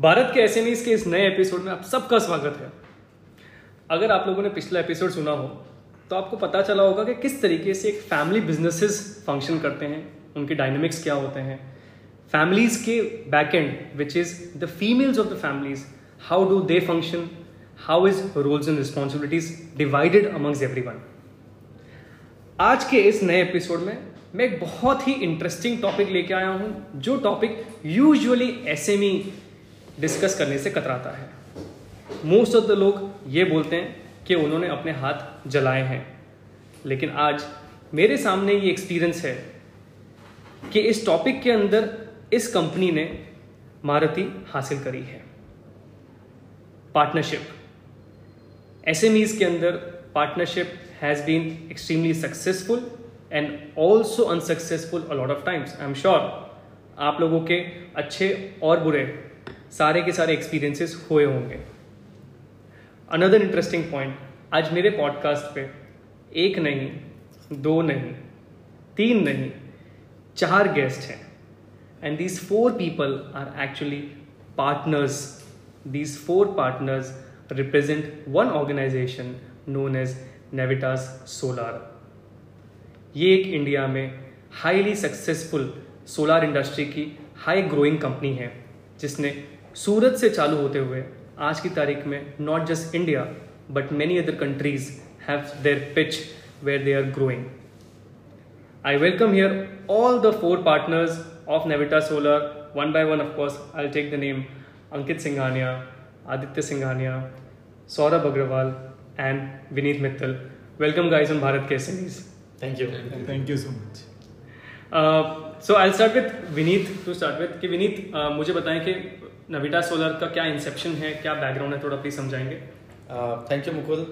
भारत के एस के इस नए एपिसोड में आप सबका स्वागत है। अगर आप लोगों ने पिछला एपिसोड सुना हो तो आपको पता चला होगा कि किस तरीके से एक फैमिली बिजनेसेस फ़ंक्शन करते हैं, उनके डायनेमिक्स क्या होते हैं। फैमिलीज़ के back and which is the females of the families how do they function how is roles and responsibilities divided amongst every आज के इस नए एपिसोड में मैं एक बहुत ही इंटरेस्टिंग टॉपिक लेके आया हूँ, जो टॉपिक यूजुअली एसएमई डिस्कस करने से कतराता है। मोस्ट ऑफ़ द लोग ये बोलते हैं कि उन्होंने अपने हाथ जलाए हैं। लेकिन आज मेरे सामने ये एक्सपीरियंस है कि इस टॉपिक के अंदर इस कंपनी ने महारती हासिल करी है। पार्टनरशिप एसएमईज के अंदर partnership has been extremely successful and also unsuccessful a lot of times I am sure आप लोगों के अच्छे और बुरे सारे के सारे एक्सपीरियंसेस हुए होंगे। अनदर इंटरेस्टिंग पॉइंट आज मेरे पॉडकास्ट पे एक नहीं, दो नहीं, तीन नहीं, चार गेस्ट हैं। And these four people are actually partners these four partners represent one organization known as Navitas solar ये एक इंडिया में हाईली सक्सेसफुल सोलार इंडस्ट्री की हाई ग्रोइंग कंपनी है, जिसने सूरत से चालू होते हुए आज की तारीख में not just India but many other countries have their pitch where they are growing I welcome here all the four partners of Navitas solar one by one of course I take the name Ankit Singhania Aditya Singhania Saurabh Agarwal and Vineet Mittal welcome guys in Bharat के series thank you thank you so much so I start with Vineet to start with कि विनीत मुझे बताएँ कि नविटा solar का क्या Inception है? क्या background है? थोड़ा प्लीज़ समझाएँगे। Thank you Mukul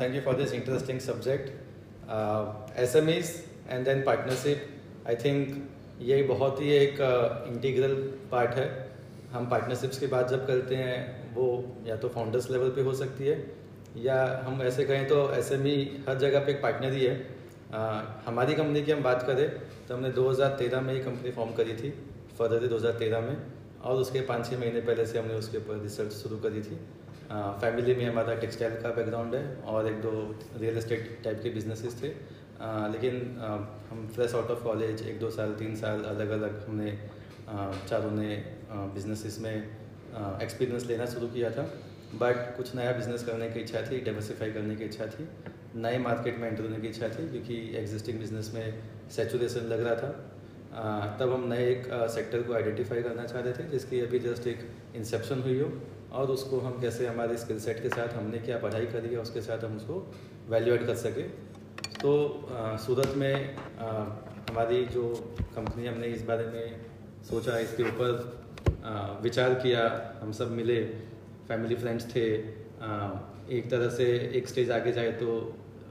thank you for this interesting subject S M Uh, and then partnership I think ये बहुत ही एक इंटीग्रल पार्ट है। हम पार्टनरशिप्स की बात जब करते हैं वो या तो फाउंडर्स लेवल पे हो सकती है या हम ऐसे कहें तो एस एम ई हर जगह पे एक पार्टनर ही है। Uh, हमारी कंपनी की हम बात करें तो हमने 2013 में ये कंपनी फॉर्म करी थी फर्दर फरवरी 2013 में। और उसके पाँच छः महीने पहले से हमने उसके ऊपर रिसर्च शुरू करी थी। फैमिली में हमारा टेक्सटाइल का बैकग्राउंड है और एक दो रियल एस्टेट टाइप के बिजनेसेस थे। आ, लेकिन आ, हम फ्रेश आउट ऑफ़ कॉलेज एक दो साल तीन साल अलग अलग हमने चारों ने बिजनेसेस में एक्सपीरियंस लेना शुरू किया था। बट कुछ नया बिज़नेस करने की इच्छा थी डाइवर्सिफाई करने की इच्छा थी। नए मार्केट में एंटर होने की इच्छा थी क्योंकि एग्जिस्टिंग बिज़नेस में सेचुरेशन लग रहा था। तब हम नए एक सेक्टर को आइडेंटिफाई करना चाह रहे थे जिसकी अभी जस्ट एक इंसेप्शन हुई हो और उसको हम कैसे हमारे स्किल सेट के साथ हमने क्या पढ़ाई करी है उसके साथ हम उसको वैल्यू एड कर सके। तो सूरत में आ, हमारी जो कंपनी हमने इस बारे में सोचा इसके ऊपर विचार किया हम सब मिले फैमिली फ्रेंड्स थे आ, एक तरह से एक स्टेज आगे जाए तो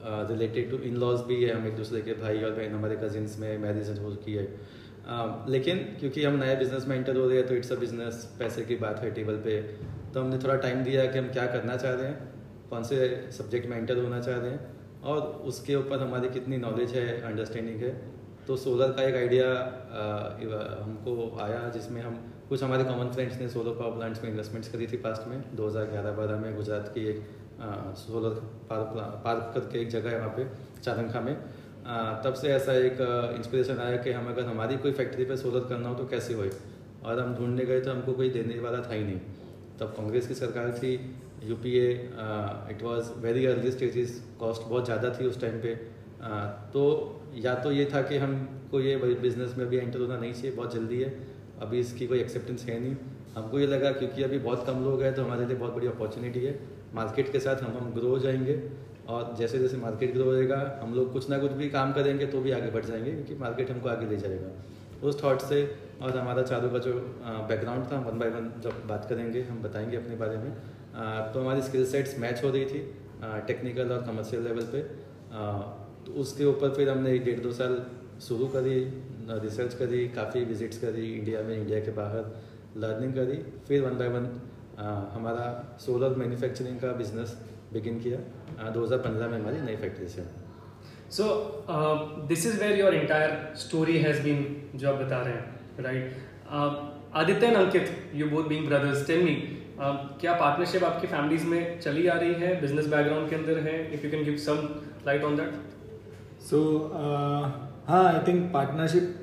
रिलेटेड टू इन लॉज भी है हम एक दूसरे के भाई और बहन हमारे कजिन्स में मैरिज हो चुकी है। आ, लेकिन क्योंकि हम नए बिज़नेस में एंटर हो रहे हैं तो इट्स अ बिज़नेस पैसे की बात है टेबल पे। तो हमने थोड़ा टाइम दिया कि हम क्या करना चाह रहे हैं कौन से सब्जेक्ट में एंटर होना चाह रहे हैं और उसके ऊपर हमारी कितनी नॉलेज है अंडरस्टैंडिंग है। तो सोलर का एक आइडिया हमको आया जिसमें हम कुछ हमारे कॉमन फ्रेंड्स ने सोलर पावर प्लांट्स में इन्वेस्टमेंट्स करी थी पास्ट में 2011-12 में गुजरात की एक सोलर पार्क पार्क करके एक जगह है वहाँ पे, चारंखा में। तब से ऐसा एक इंस्पिरेशन आया कि हम अगर हमारी कोई फैक्ट्री पे सोलर करना हो तो कैसे होए? और हम ढूँढने गए तो हमको कोई देने वाला था ही नहीं। तब कांग्रेस की सरकार थी UPA it was very early stages cost बहुत ज़्यादा थी उस टाइम पे। तो या तो ये था कि हमको ये बिज़नेस में अभी एंटर होना नहीं चाहिए, बहुत जल्दी है। अभी इसकी कोई एक्सेप्टेंस है नहीं। हमको ये लगा क्योंकि अभी बहुत कम लोग हैं तो हमारे लिए बहुत बड़ी अपॉर्चुनिटी है। मार्केट के साथ हम हम ग्रो हो जाएँगे और जैसे जैसे मार्केट ग्रो होएगा, हम लोग कुछ ना कुछ भी काम करेंगे तो भी आगे बढ़ जाएँगे, क्योंकि मार्केट हमको आगे ले जाएगा। उस थॉट से और हमारा चारों का जो बैकग्राउंड था वन बाय वन जब बात करेंगे, हम बताएँगे अपने बारे में। तो हमारी स्किल सेट्स मैच हो रही थी टेक्निकल और कमर्शियल लेवल पे। तो उसके ऊपर फिर हमने एक डेढ़ दो साल शुरू करी रिसर्च करी, काफ़ी विजिट्स करी इंडिया में इंडिया के बाहर लर्निंग करी, फिर वन बाय वन हमारा सोलर मैन्युफैक्चरिंग का बिज़नेस बिगिन किया दो हज़ार पंद्रह में हमारी नई फैक्ट्री से। So this is where your entire story has been जो आप बता रहे हैं right Aditya and Ankit you both being brothers tell me क्या पार्टनरशिप आपकी फैमिलीज़ में चली आ रही है? बिज़नेस बैकग्राउंड के अंदर है? If you can give some light on that so हाँ आई थिंक पार्टनरशिप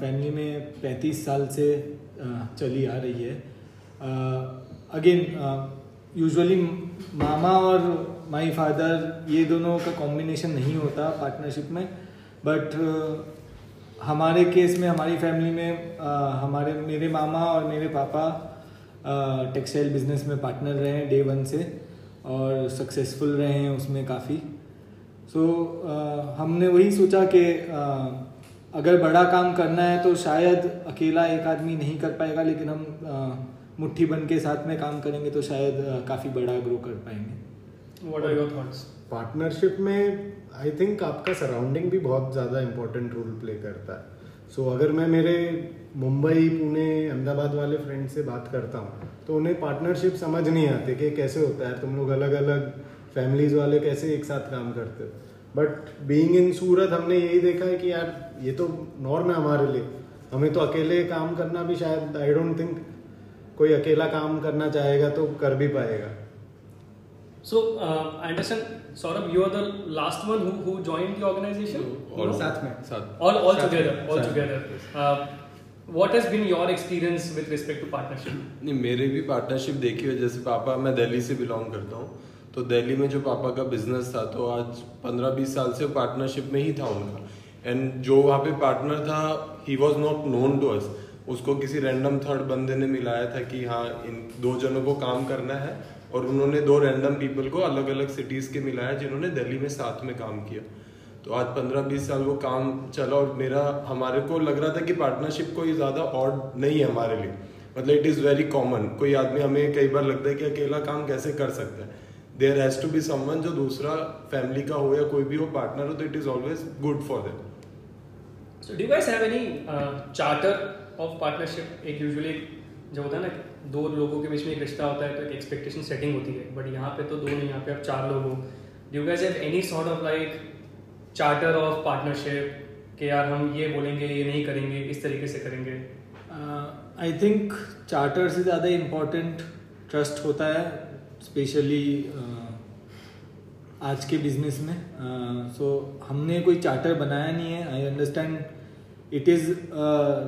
फैमिली में पैंतीस साल से uh, चली आ रही है। अगेन यूजुअली मामा और माई फादर ये दोनों का कॉम्बिनेशन नहीं होता पार्टनरशिप में बट uh, हमारे केस में हमारी फैमिली में uh, हमारे मेरे मामा और मेरे पापा टेक्सटाइल बिज़नेस में पार्टनर रहे हैं डे वन से और सक्सेसफुल रहे हैं उसमें काफ़ी। सो so, uh, हमने वही सोचा कि uh, अगर बड़ा काम करना है तो शायद अकेला एक आदमी नहीं कर पाएगा लेकिन हम uh, मुट्ठी बन के साथ में काम करेंगे तो शायद काफ़ी बड़ा ग्रो कर पाएँगे। What are your thoughts partnership में आई थिंक आपका सराउंडिंग भी बहुत ज़्यादा इंपॉर्टेंट रोल प्ले करता है। सो so, अगर मैं मेरे मुंबई पुणे अहमदाबाद वाले फ्रेंड से बात करता हूँ तो उन्हें पार्टनरशिप समझ नहीं आते कि कैसे होता है तुम लोग अलग अलग फैमिलीज़ वाले कैसे एक साथ काम करते हो। बट बीइंग इन सूरत हमने यही देखा है कि यार ये तो नॉर्म है हमारे लिए। हमें तो अकेले काम करना भी शायद आई डोंट थिंक कोई अकेला काम करना चाहेगा तो कर भी पाएगा। So I understand Saurabh you are the last one who who join the organization और साथ में। साथ। All all together all together what has been your experience with respect to partnership नहीं मेरे भी पार्टनरशिप देखी है। जैसे पापा मैं दिल्ली से बिलोंग करता हूँ। तो दिल्ली में जो पापा का बिज़नेस था तो आज 15 20 साल से पार्टनरशिप में ही था उनका। एंड जो वहाँ पे पार्टनर था he was not known to us उसको किसी रैंडम थर्ड बंदे ने मिलाया था कि हाँ इन दो जनों को काम करना है और उन्होंने दो रैंडम पीपल को अलग अलग सिटीज़ के मिलाया जिन्होंने दिल्ली में साथ में काम किया। तो आज पंद्रह बीस साल वो काम चला और मेरा, हमारे को लग रहा था कि पार्टनरशिप कोई ज़्यादा ऑड नहीं है हमारे लिए। मतलब इट इज़ वेरी कॉमन कोई आदमी हमें कई बार लगता है कि अकेला काम कैसे कर सकता है। There has to be someone जो दूसरा फैमिली का हो या कोई भी हो पार्टनर हो तो it is always good for them So, do you guys have any uh, partnership एक usually जो होता है ना दो लोगों के बीच में एक रिश्ता होता है तो एक एक्सपेक्टेशन सेटिंग होती है। बट यहाँ पे तो दो नहीं यहाँ पे आप चार लोग हो। Do you guys have any sort of like charter of partnership कि यार हम ये बोलेंगे ये नहीं करेंगे इस तरीके से करेंगे? आई थिंक चार्टर से ज़्यादा इम्पोर्टेंट ट्रस्ट होता है स्पेशली uh, आज के बिज़नेस में। सो uh, so, हमने कोई चार्टर बनाया नहीं है। I understand it is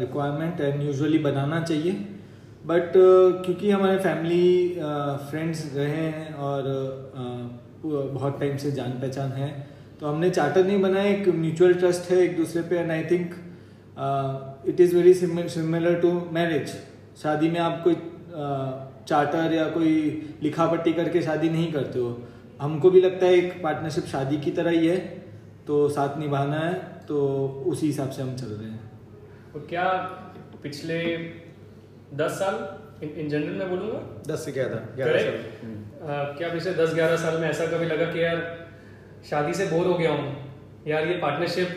requirement and usually बनाना चाहिए। बट uh, क्योंकि हमारे फैमिली फ्रेंड्स uh, रहे हैं और uh, बहुत टाइम से जान पहचान है तो हमने चार्टर नहीं बनाया एक म्यूचुअल ट्रस्ट है एक दूसरे पे। And I think it is very similar to marriage शादी में आप कोई चार्टर या कोई लिखा पट्टी करके शादी नहीं करते हो। हमको भी लगता है एक पार्टनरशिप शादी की तरह ही है। तो साथ निभाना है तो उसी हिसाब से हम चल रहे हैं। तो क्या पिछले दस साल इन जनरल मैं बोलूँगा? दस से क्या था ग्यारह साल? हम्म। uh, क्या पिछले दस ग्यारह साल में ऐसा कभी लगा कि यार शादी से बोर हो गया हूँ? यार ये पार्टनरशिप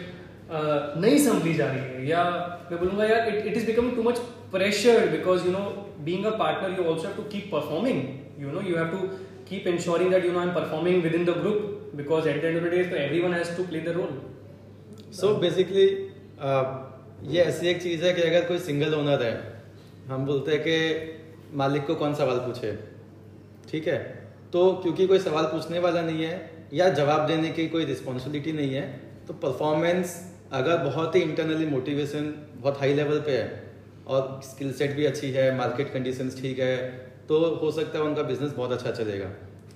नहीं संभली जा रही है। या मैं बोलूँगा यार it it is become too much pressure because you know being a partner you also have to keep performing you know you have to keep ensuring that you know I'm performing within the group. Because at the end of the day, so everyone has to play the role. So basically ये ऐसी एक चीज़ है कि अगर कोई single owner है, हम बोलते हैं कि मालिक को कौन सवाल पूछे? ठीक है? तो क्योंकि कोई सवाल पूछने वाला नहीं है या जवाब देने की कोई रिस्पॉन्सिबिलिटी नहीं है तो परफॉर्मेंस अगर बहुत ही इंटरनली मोटिवेशन बहुत हाई लेवल पे है और स्किल सेट भी अच्छी है मार्केट कंडीशंस ठीक है तो हो सकता है उनका बिज़नेस बहुत अच्छा चलेगा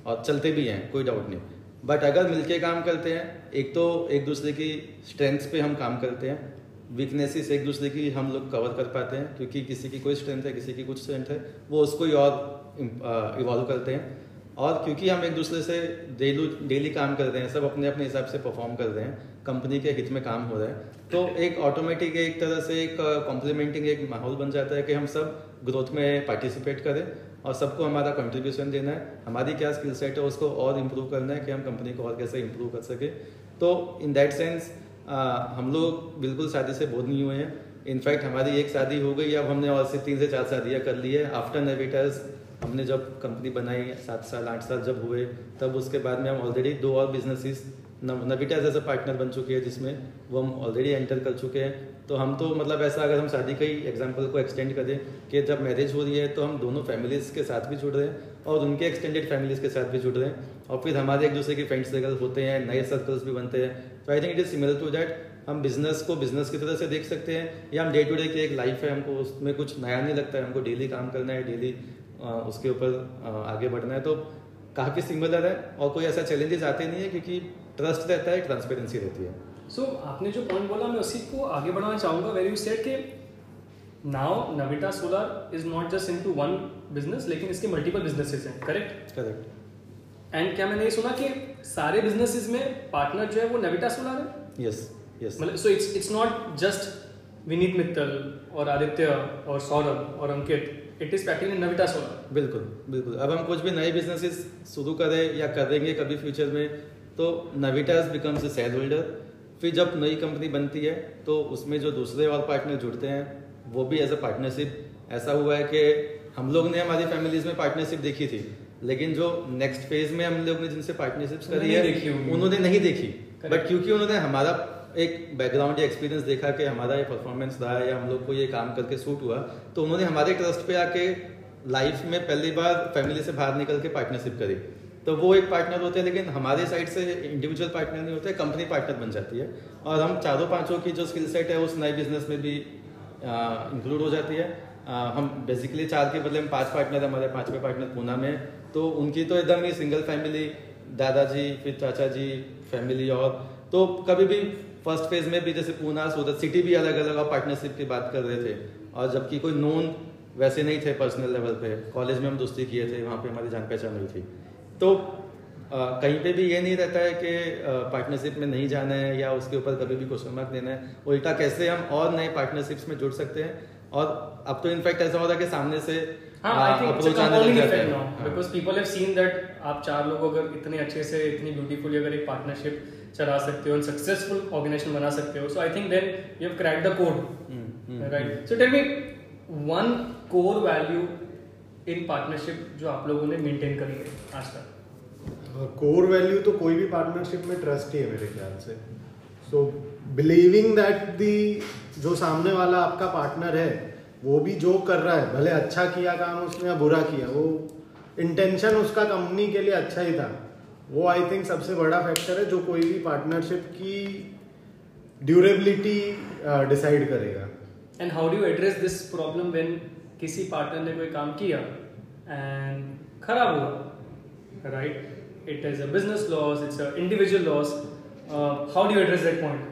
और चलते भी हैं, कोई डाउट नहीं। बट अगर मिलके काम करते हैं, एक तो एक दूसरे की स्ट्रेंथ्स पे हम काम करते हैं वीकनेसेस एक दूसरे की हम लोग कवर कर पाते हैं, क्योंकि किसी की कोई स्ट्रेंथ है, किसी की कुछ स्ट्रेंथ है, वो उसको ही और इवॉल्व करते हैं। और क्योंकि हम एक दूसरे से डेली डेली काम कर रहे हैं, सब अपने अपने हिसाब से परफॉर्म कर रहे हैं कंपनी के हित में काम हो रहा है तो एक ऑटोमेटिक एक तरह से एक कॉम्प्लीमेंटिंग एक माहौल बन जाता है कि हम सब ग्रोथ में पार्टिसिपेट करें। और सबको हमारा कंट्रीब्यूशन देना है। हमारी क्या स्किल सेट है, उसको और इम्प्रूव करना है कि हम कंपनी को और कैसे इम्प्रूव कर सके। तो इन दैट सेंस हम लोग बिल्कुल शादी से बोध नहीं हुए हैं। इनफैक्ट हमारी एक शादी हो गई, अब हमने और से तीन से चार शादियाँ कर ली है। आफ्टर नेविटर्स हमने जब कंपनी बनाई, सात साल, आठ साल जब हुए, तब उसके बाद में हम ऑलरेडी दो और बिजनेसेस नविटा जैसे पार्टनर बन चुकी है, जिसमें वो हम ऑलरेडी एंटर कर चुके हैं। तो हम तो मतलब ऐसा अगर हम शादी का ही एग्ज़ाम्पल को एक्सटेंड करें कि जब मैरिज हो रही है तो हम दोनों फैमिलीज़ के साथ भी जुड़ रहे हैं और उनके एक्सटेंडेड फैमिलीज़ के साथ भी जुड़ रहे हैं। और फिर हमारे एक दूसरे के फ्रेंड सर्कल होते हैं, नए सर्कल्स भी बनते हैं। तो I think it is similar to that हम बिज़नेस को बिज़नेस की तरह से देख सकते हैं या हम डे टू डे की एक लाइफ है, हमको उसमें कुछ नया नहीं लगता है, हमको डेली काम करना है डेली उसके ऊपर आगे बढ़ना है। तो काफ़ी सिमिलर है और कोई ऐसा चैलेंजेस आते नहीं है क्योंकि ट्रस्ट रहता है ट्रांसपेरेंसी रहती है। सो so, आपने जो पॉइंट बोला मैं उसी को आगे बढ़ाना चाहूँगा। वेरी यू सेड के now Navitas solar is not just into one business लेकिन इसके मल्टीपल बिजनेसेस हैं करेक्ट करेक्ट एंड क्या मैंने ये सुना कि सारे बिजनेसेस में पार्टनर जो है वो नविटा सोलर है? यस यस मतलब so it's it's not just Vineet Mittal और आदित्य और सौरभ और Ankit it is practically Navitas solar बिल्कुल बिल्कुल। अब हम कुछ भी नए बिजनेसेस शुरू करें या करेंगे कभी फ्यूचर में तो Navitas becomes a shareholder फिर जब नई कंपनी बनती है तो उसमें जो दूसरे और पार्टनर जुड़ते हैं वो भी एज अ पार्टनरशिप ऐसा हुआ है कि हम लोग ने हमारी फैमिलीज़ में पार्टनरशिप देखी थी लेकिन जो नेक्स्ट फ़ेज़ में हम लोग ने जिनसे पार्टनरशिप करी है उन्होंने नहीं देखी। बट क्योंकि उन्होंने हमारा एक बैकग्राउंड या एक्सपीरियंस देखा कि हमारा ये परफॉर्मेंस रहा है या हम लोग को ये काम करके सूट हुआ तो उन्होंने हमारे ट्रस्ट पे आके लाइफ में पहली बार फैमिली से बाहर निकल के पार्टनरशिप करी। तो वो एक पार्टनर होते हैं लेकिन हमारे साइड से इंडिविजुअल पार्टनर नहीं होते कंपनी पार्टनर बन जाती है। और हम चारों पाँचों की जो स्किल सेट है उस नए बिज़नेस में भी इंक्लूड हो जाती है। आ, हम बेसिकली चार के बदले में पाँच पार्टनर हमारे पाँचवें पार्टनर पूना में। तो उनकी तो एकदम ही सिंगल फैमिली दादाजी फिर चाचा जी फैमिली और। तो कभी भी फ़र्स्ट फ़ेज़ में भी जैसे पूना सूरत सिटी भी अलग अलग और पार्टनरशिप की बात कर रहे थे। और जबकि कोई नोन वैसे नहीं थे पर्सनल लेवल पे। कॉलेज में हम दोस्ती किए थे वहाँ पे हमारी जान पहचान हुई थी। तो आ, कहीं पे भी ये नहीं रहता है कि पार्टनरशिप में नहीं जाना है या उसके ऊपर कभी भी क्वेश्चन मार्क देना है। उल्टा कैसे हम और नए पार्टनरशिप्स में जुड़ सकते हैं? और अब तो इनफैक्ट ऐसा होता है कि सामने से अप्रोच आने लग जाता है। Because people have seen that आप चार लोग अगर इतने अच्छे से इतनी ब्यूटीफुली अगर एक पार्टनरशिप चला सकते हो सक्सेसफुल ऑर्गेनाइजेशन बना सकते हो so I think then you have crack the code right so tell me one core value in partnership जो आप लोगों ने मेंटेन करी है आज तक? कोर वैल्यू तो कोई भी पार्टनरशिप में ट्रस्ट ही है मेरे ख्याल से। सो बिलीविंग दैट दी जो सामने वाला आपका पार्टनर है वो भी जो कर रहा है भले अच्छा किया काम उसने या बुरा किया वो इंटेंशन उसका कंपनी के लिए अच्छा ही था। वो आई थिंक सबसे बड़ा फैक्टर है जो कोई भी पार्टनरशिप की ड्यूरेबिलिटी डिसाइड करेगा। And how do address this problem when किसी पार्टनर ने कोई काम किया एंड खराब हुआ right it is loss, it's an individual loss. Uh, how do you address that point?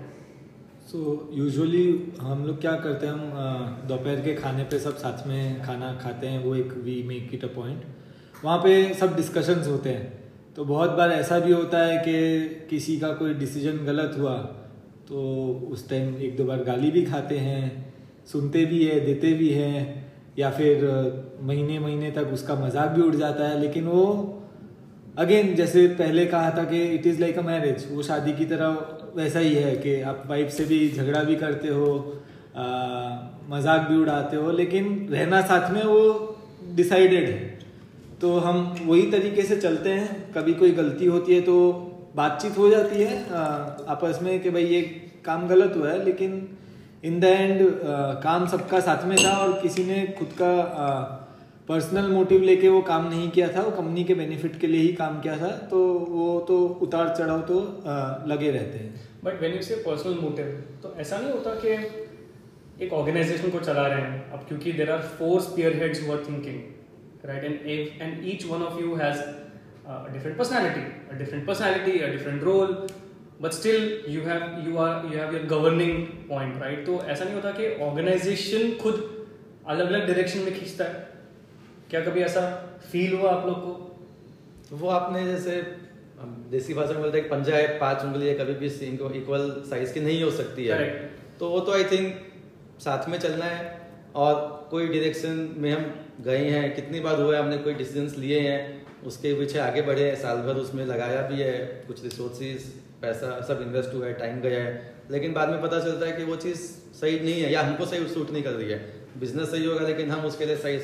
So usually हम लोग क्या करते हैं हम दोपहर के खाने पे सब साथ में खाना खाते हैं वो एक we make it a point वहाँ पे सब डिस्कशंस होते हैं तो बहुत बार ऐसा भी होता है कि किसी का कोई डिसीज़न गलत हुआ तो उस टाइम एक दो बार गाली भी खाते हैं सुनते भी है देते भी हैं या फिर महीने महीने तक उसका मज़ाक भी उड़ जाता है, लेकिन वो अगेन जैसे पहले कहा था कि it is like a marriage वो शादी की तरह वैसा ही है कि आप वाइफ से भी झगड़ा भी करते हो मज़ाक भी उड़ाते हो, लेकिन रहना साथ में वो डिसाइडेड है। तो हम वही तरीके से चलते हैं, कभी कोई गलती होती है तो बातचीत हो जाती है आपस में कि भाई ये काम गलत हुआ है, लेकिन इन द एंड काम सबका साथ में था और किसी ने खुद का पर्सनल मोटिव लेके वो काम नहीं किया था वो कंपनी के बेनिफिट के लिए ही काम किया था तो वो तो उतार चढ़ाव तो आ, लगे रहते हैं। But when you say personal motive तो ऐसा नहीं होता कि एक ऑर्गेनाइजेशन को चला रहे हैं। अब क्योंकि there are four spearheads who are thinking right and and each one of you has different personality different personality different role but still you have you are you have your governing point right तो ऐसा नहीं होता कि organisation खुद अलग अलग direction में खींचता है। क्या कभी ऐसा फील हुआ आप लोग को? वो आपने जैसे देसी भाषा में बोलते हैं पंजा है पाँच उंगली है कभी भी इक्वल साइज़ की नहीं हो सकती है। तो वो तो आई थिंक साथ में चलना है। और कोई डायरेक्शन में हम गए हैं कितनी बार हुआ है हमने कोई डिसीजंस लिए हैं उसके पीछे आगे बढ़े हैं साल भर उसमें लगाया भी है कुछ रिसोर्सेज पैसा सब इन्वेस्ट हुआ है टाइम गया है। लेकिन बाद में पता चलता है कि वो चीज़ सही नहीं है या हमको सही सूट नहीं कर रही है। बिज़नेस सही होगा लेकिन हम उसके लिए सही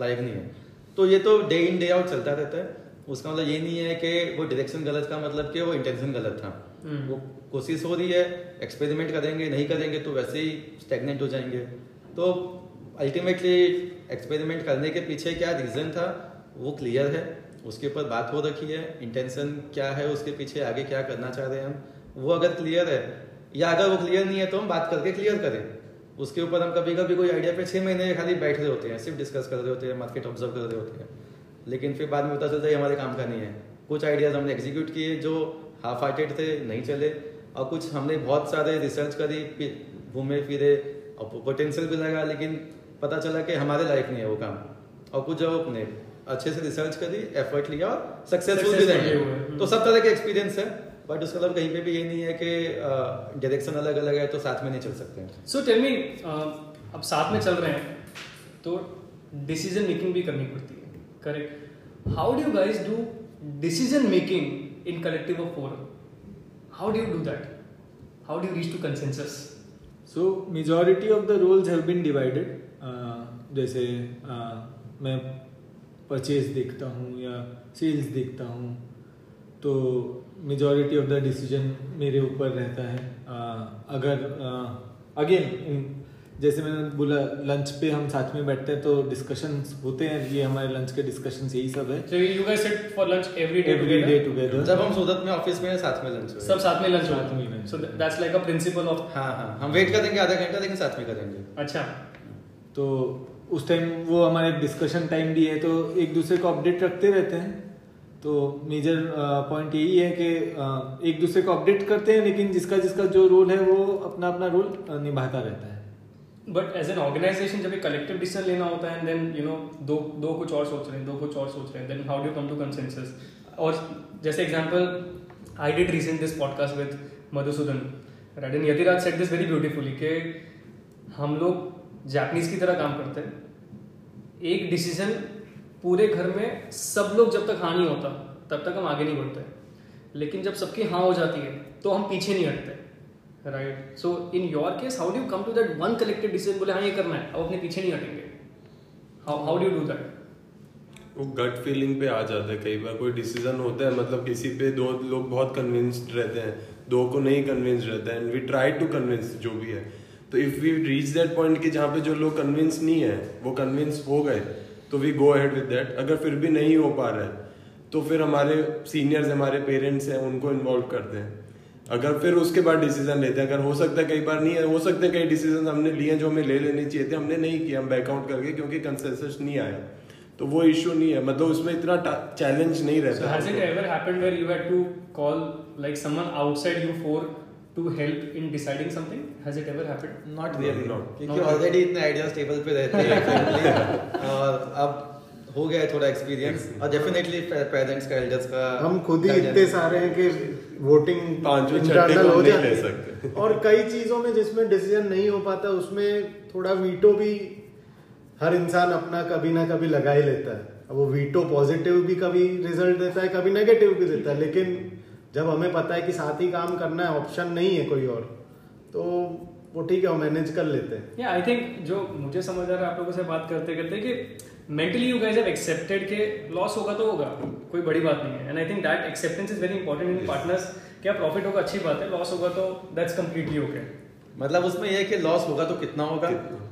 लायक नहीं है। तो ये तो डे इन डे आउट चलता रहता है। उसका मतलब ये नहीं है कि वो डायरेक्शन गलत का मतलब कि वो इंटेंशन गलत था। हम्म। वो कोशिश हो रही है एक्सपेरिमेंट करेंगे नहीं करेंगे तो वैसे ही स्टेगनेंट हो जाएँगे। तो अल्टीमेटली एक्सपेरिमेंट करने के पीछे क्या रीज़न था वो क्लियर है। उसके ऊपर बात हो रखी है इंटेंशन क्या है, उसके पीछे आगे क्या करना चाह रहे हैं हम, वो अगर क्लियर है, या अगर वो क्लियर नहीं है तो हम बात करके क्लियर करें। उसके ऊपर हम कभी कभी कोई आइडिया पे छः महीने खाली बैठ रहे होते हैं, सिर्फ़ डिस्कस कर रहे होते हैं मार्केट ऑब्ज़र्व कर रहे होते हैं। लेकिन फिर बाद में पता चलता है हमारे काम का नहीं है। कुछ आइडियाज़ हमने एग्जीक्यूट किए जो हाफ़ हार्टेड थे, नहीं चले। और कुछ हमने बहुत सारे रिसर्च करी घूमे, फिरे, और पोटेंशियल भी लगा, लेकिन पता चला कि हमारे लाइफ नहीं है वो काम। और कुछ जब अपने अच्छे से रिसर्च करी एफर्ट लिया और सक्सेसफुल भी रहे। तो सब तरह के एक्सपीरियंस है बट उसका मतलब कहीं पे भी ये नहीं है कि डायरेक्शन अलग अलग है तो साथ में नहीं चल सकते हैं। सो टेल मी अब साथ में चल रहे हैं तो डिसीज़न मेकिंग भी करनी पड़ती है। Correct how do you guys do decision making in collective of four how do you do that how do you reach to consensus so majority of the roles have been divided जैसे uh, मैं purchase देखता हूँ या sales देखता हूँ तो majority of the decision मेरे ऊपर रहता है। uh, अगर अगेन जैसे मैंने बोला लंच पे हम साथ में बैठते हैं तो डिस्कशंस होते हैं ये हमारे लंच के डिस्कशंस यही सब है। So you guys sit for lunch every day every day together जब हम सूरत में ऑफ़िस में हैं, साथ में लंच सब साथ में लंच साथ में है। So that's like a principle of हाँ हाँ। हम वेट करेंगे आधा घंटा लेकिन साथ में करेंगे अच्छा। तो उस टाइम वो हमारे डिस्कशन टाइम भी है तो एक दूसरे को अपडेट रखते रहते हैं। तो मेजर पॉइंट यही है कि एक दूसरे को अपडेट करते हैं, लेकिन जिसका जिसका जो रोल है, वो अपना अपना रोल निभाता रहता है। बट एज एन ऑर्गेनाइजेशन जब एक कलेक्टिव डिसीज़न लेना होता है देन यू नो दो दो कुछ और सोच रहे हैं, दो कुछ और सोच रहे हैं then how do come to consensus और जैसे example I did recent this podcast with Madhusudan right and Yatiraj said this very beautifully कि हम लोग जापानीज की तरह काम करते हैं। एक डिसीज़न पूरे घर में सब लोग जब तक हाँ नहीं होता, तब तक हम आगे नहीं बढ़ते लेकिन जब सबकी हाँ हो जाती है तो हम पीछे नहीं हटते right so in your case how do come to that one collected decision बोले हाँ ये करना है, अब अपने पीछे नहीं हटेंगे how how do do that वो गट फीलिंग पे आ जाता है कई बार। कोई डिसीज़न होता है मतलब किसी पे दो लोग बहुत कन्विंस्ड रहते हैं, दो को नहीं कन्विंस रहते हैं and we try to convince जो भी है। तो if we reach that point कि जहाँ पे जो लोग कन्विंस नहीं है, वो कन्विंस हो गए तो we go ahead with that अगर फिर भी नहीं हो पा रहा है तो फिर हमारे सीनियर्स हमारे पेरेंट्स हैं, उनको इन्वॉल्व करते हैं अगर फिर उसके बाद डिसीज़न लेते हैं, अगर हो सकता है कई बार नहीं है, हो सकता कई डिसीज़न हमने लिए हैं जो हमें ले लेने चाहिए थे, हमने नहीं किया हम बैकआउट करके, क्योंकि कंसेंसस नहीं आया। तो वो इशू नहीं है। मतलब उसमें इतना चैलेंज नहीं So रहता has to help in deciding something? Has it ever happened? Not really Not. क्योंकि Not ऑलरेडी इतने आइडियाज़ टेबल पे रहते हैं और अब हो गया है थोड़ा एक्सपीरियंस और डेफिनेटली पेरेंट्स का एल्डर्स का हम खुद ही इतने सारे हैं कि वोटिंग पाँचवें छठे internal को हो जाती ले है। सकते। और कई चीज़ों में जिसमें डिसीज़न नहीं हो पाता उसमें थोड़ा वीटो भी हर इंसान अपना कभी ना कभी लगा ही लेता है अब वो वीटो पॉजिटिव भी कभी रिज़ल्ट देता है कभी नेगेटिव भी देता है लेकिन जब हमें पता है कि साथ ही काम करना है ऑप्शन नहीं है कोई और तो वो ठीक है वो मैनेज कर लेते हैं। या आई थिंक जो मुझे समझ आ रहा है आप लोगों से बात करते करते कि mentally you guys have accepted के लॉस होगा तो होगा कोई बड़ी बात नहीं है। And I think that acceptance is very important in partners क्या प्रॉफिट होगा अच्छी बात है लॉस होगा तो दैट्स कम्प्लीटली ओके मतलब उसमें ये है कि लॉस होगा तो कितना होगा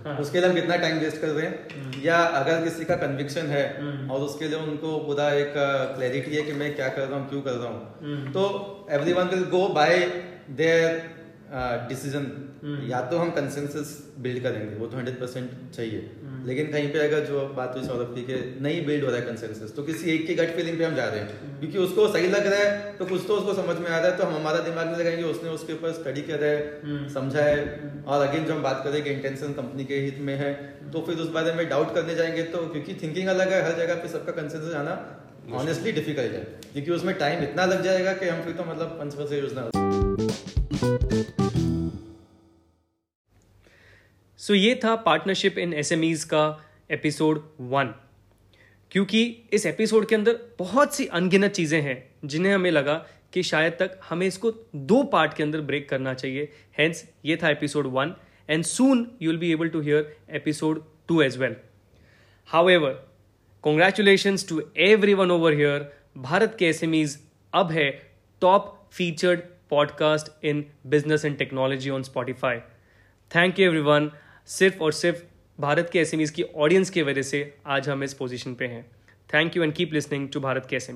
हाँ। उसके लिए हम कितना टाइम वेस्ट कर रहे हैं या अगर किसी का कन्विक्शन है हम्म। और उसके लिए उनको पूरा एक क्लैरिटी है कि मैं क्या कर रहा हूँ क्यों कर रहा हूँ हम्म। तो everyone will go by their decision hmm. या तो हम कंसेंसस बिल्ड करेंगे वो तो हंड्रेड परसेंट चाहिए हम्म। लेकिन कहीं पे अगर जो बात हुई सौरभ की कि नहीं बिल्ड हो रहा है कंसेंसस तो किसी एक की गट फीलिंग पे हम जा रहे हैं हम्म। क्योंकि उसको सही लग रहा है तो कुछ तो उसको समझ में आ रहा है तो हम हमारा दिमाग में लगाएँगे उसने उसके ऊपर स्टडी करा है। समझा है और अगेन जो हम बात करें कि इंटेंशन कंपनी के हित में है तो फिर उस बारे में डाउट करने जाएँगे तो क्योंकि थिंकिंग अलग है हर जगह पे सबका कंसेंसस आना ऑनेस्टली डिफ़िकल्ट है क्योंकि उसमें टाइम इतना लग जाएगा कि हम फिर तो मतलब पंच से यूज़ ना सो so, ये था पार्टनरशिप इन एस का एपिसोड वन क्योंकि इस एपिसोड के अंदर बहुत सी अनगिनत चीज़ें हैं जिन्हें हमें लगा कि शायद तक हमें इसको दो पार्ट के अंदर ब्रेक करना चाहिए. हेंस ये था episode one and soon you will be able to hear episode two as well however congratulations to everyone over here Bharat के एस अब है top featured podcast in business and technology on Spotify. Thank you everyone. सिर्फ़ और सिर्फ़ भारत के S की audience की वजह से आज हम इस पोजीशन पे हैं। Thank you and keep listening to Bharat के एस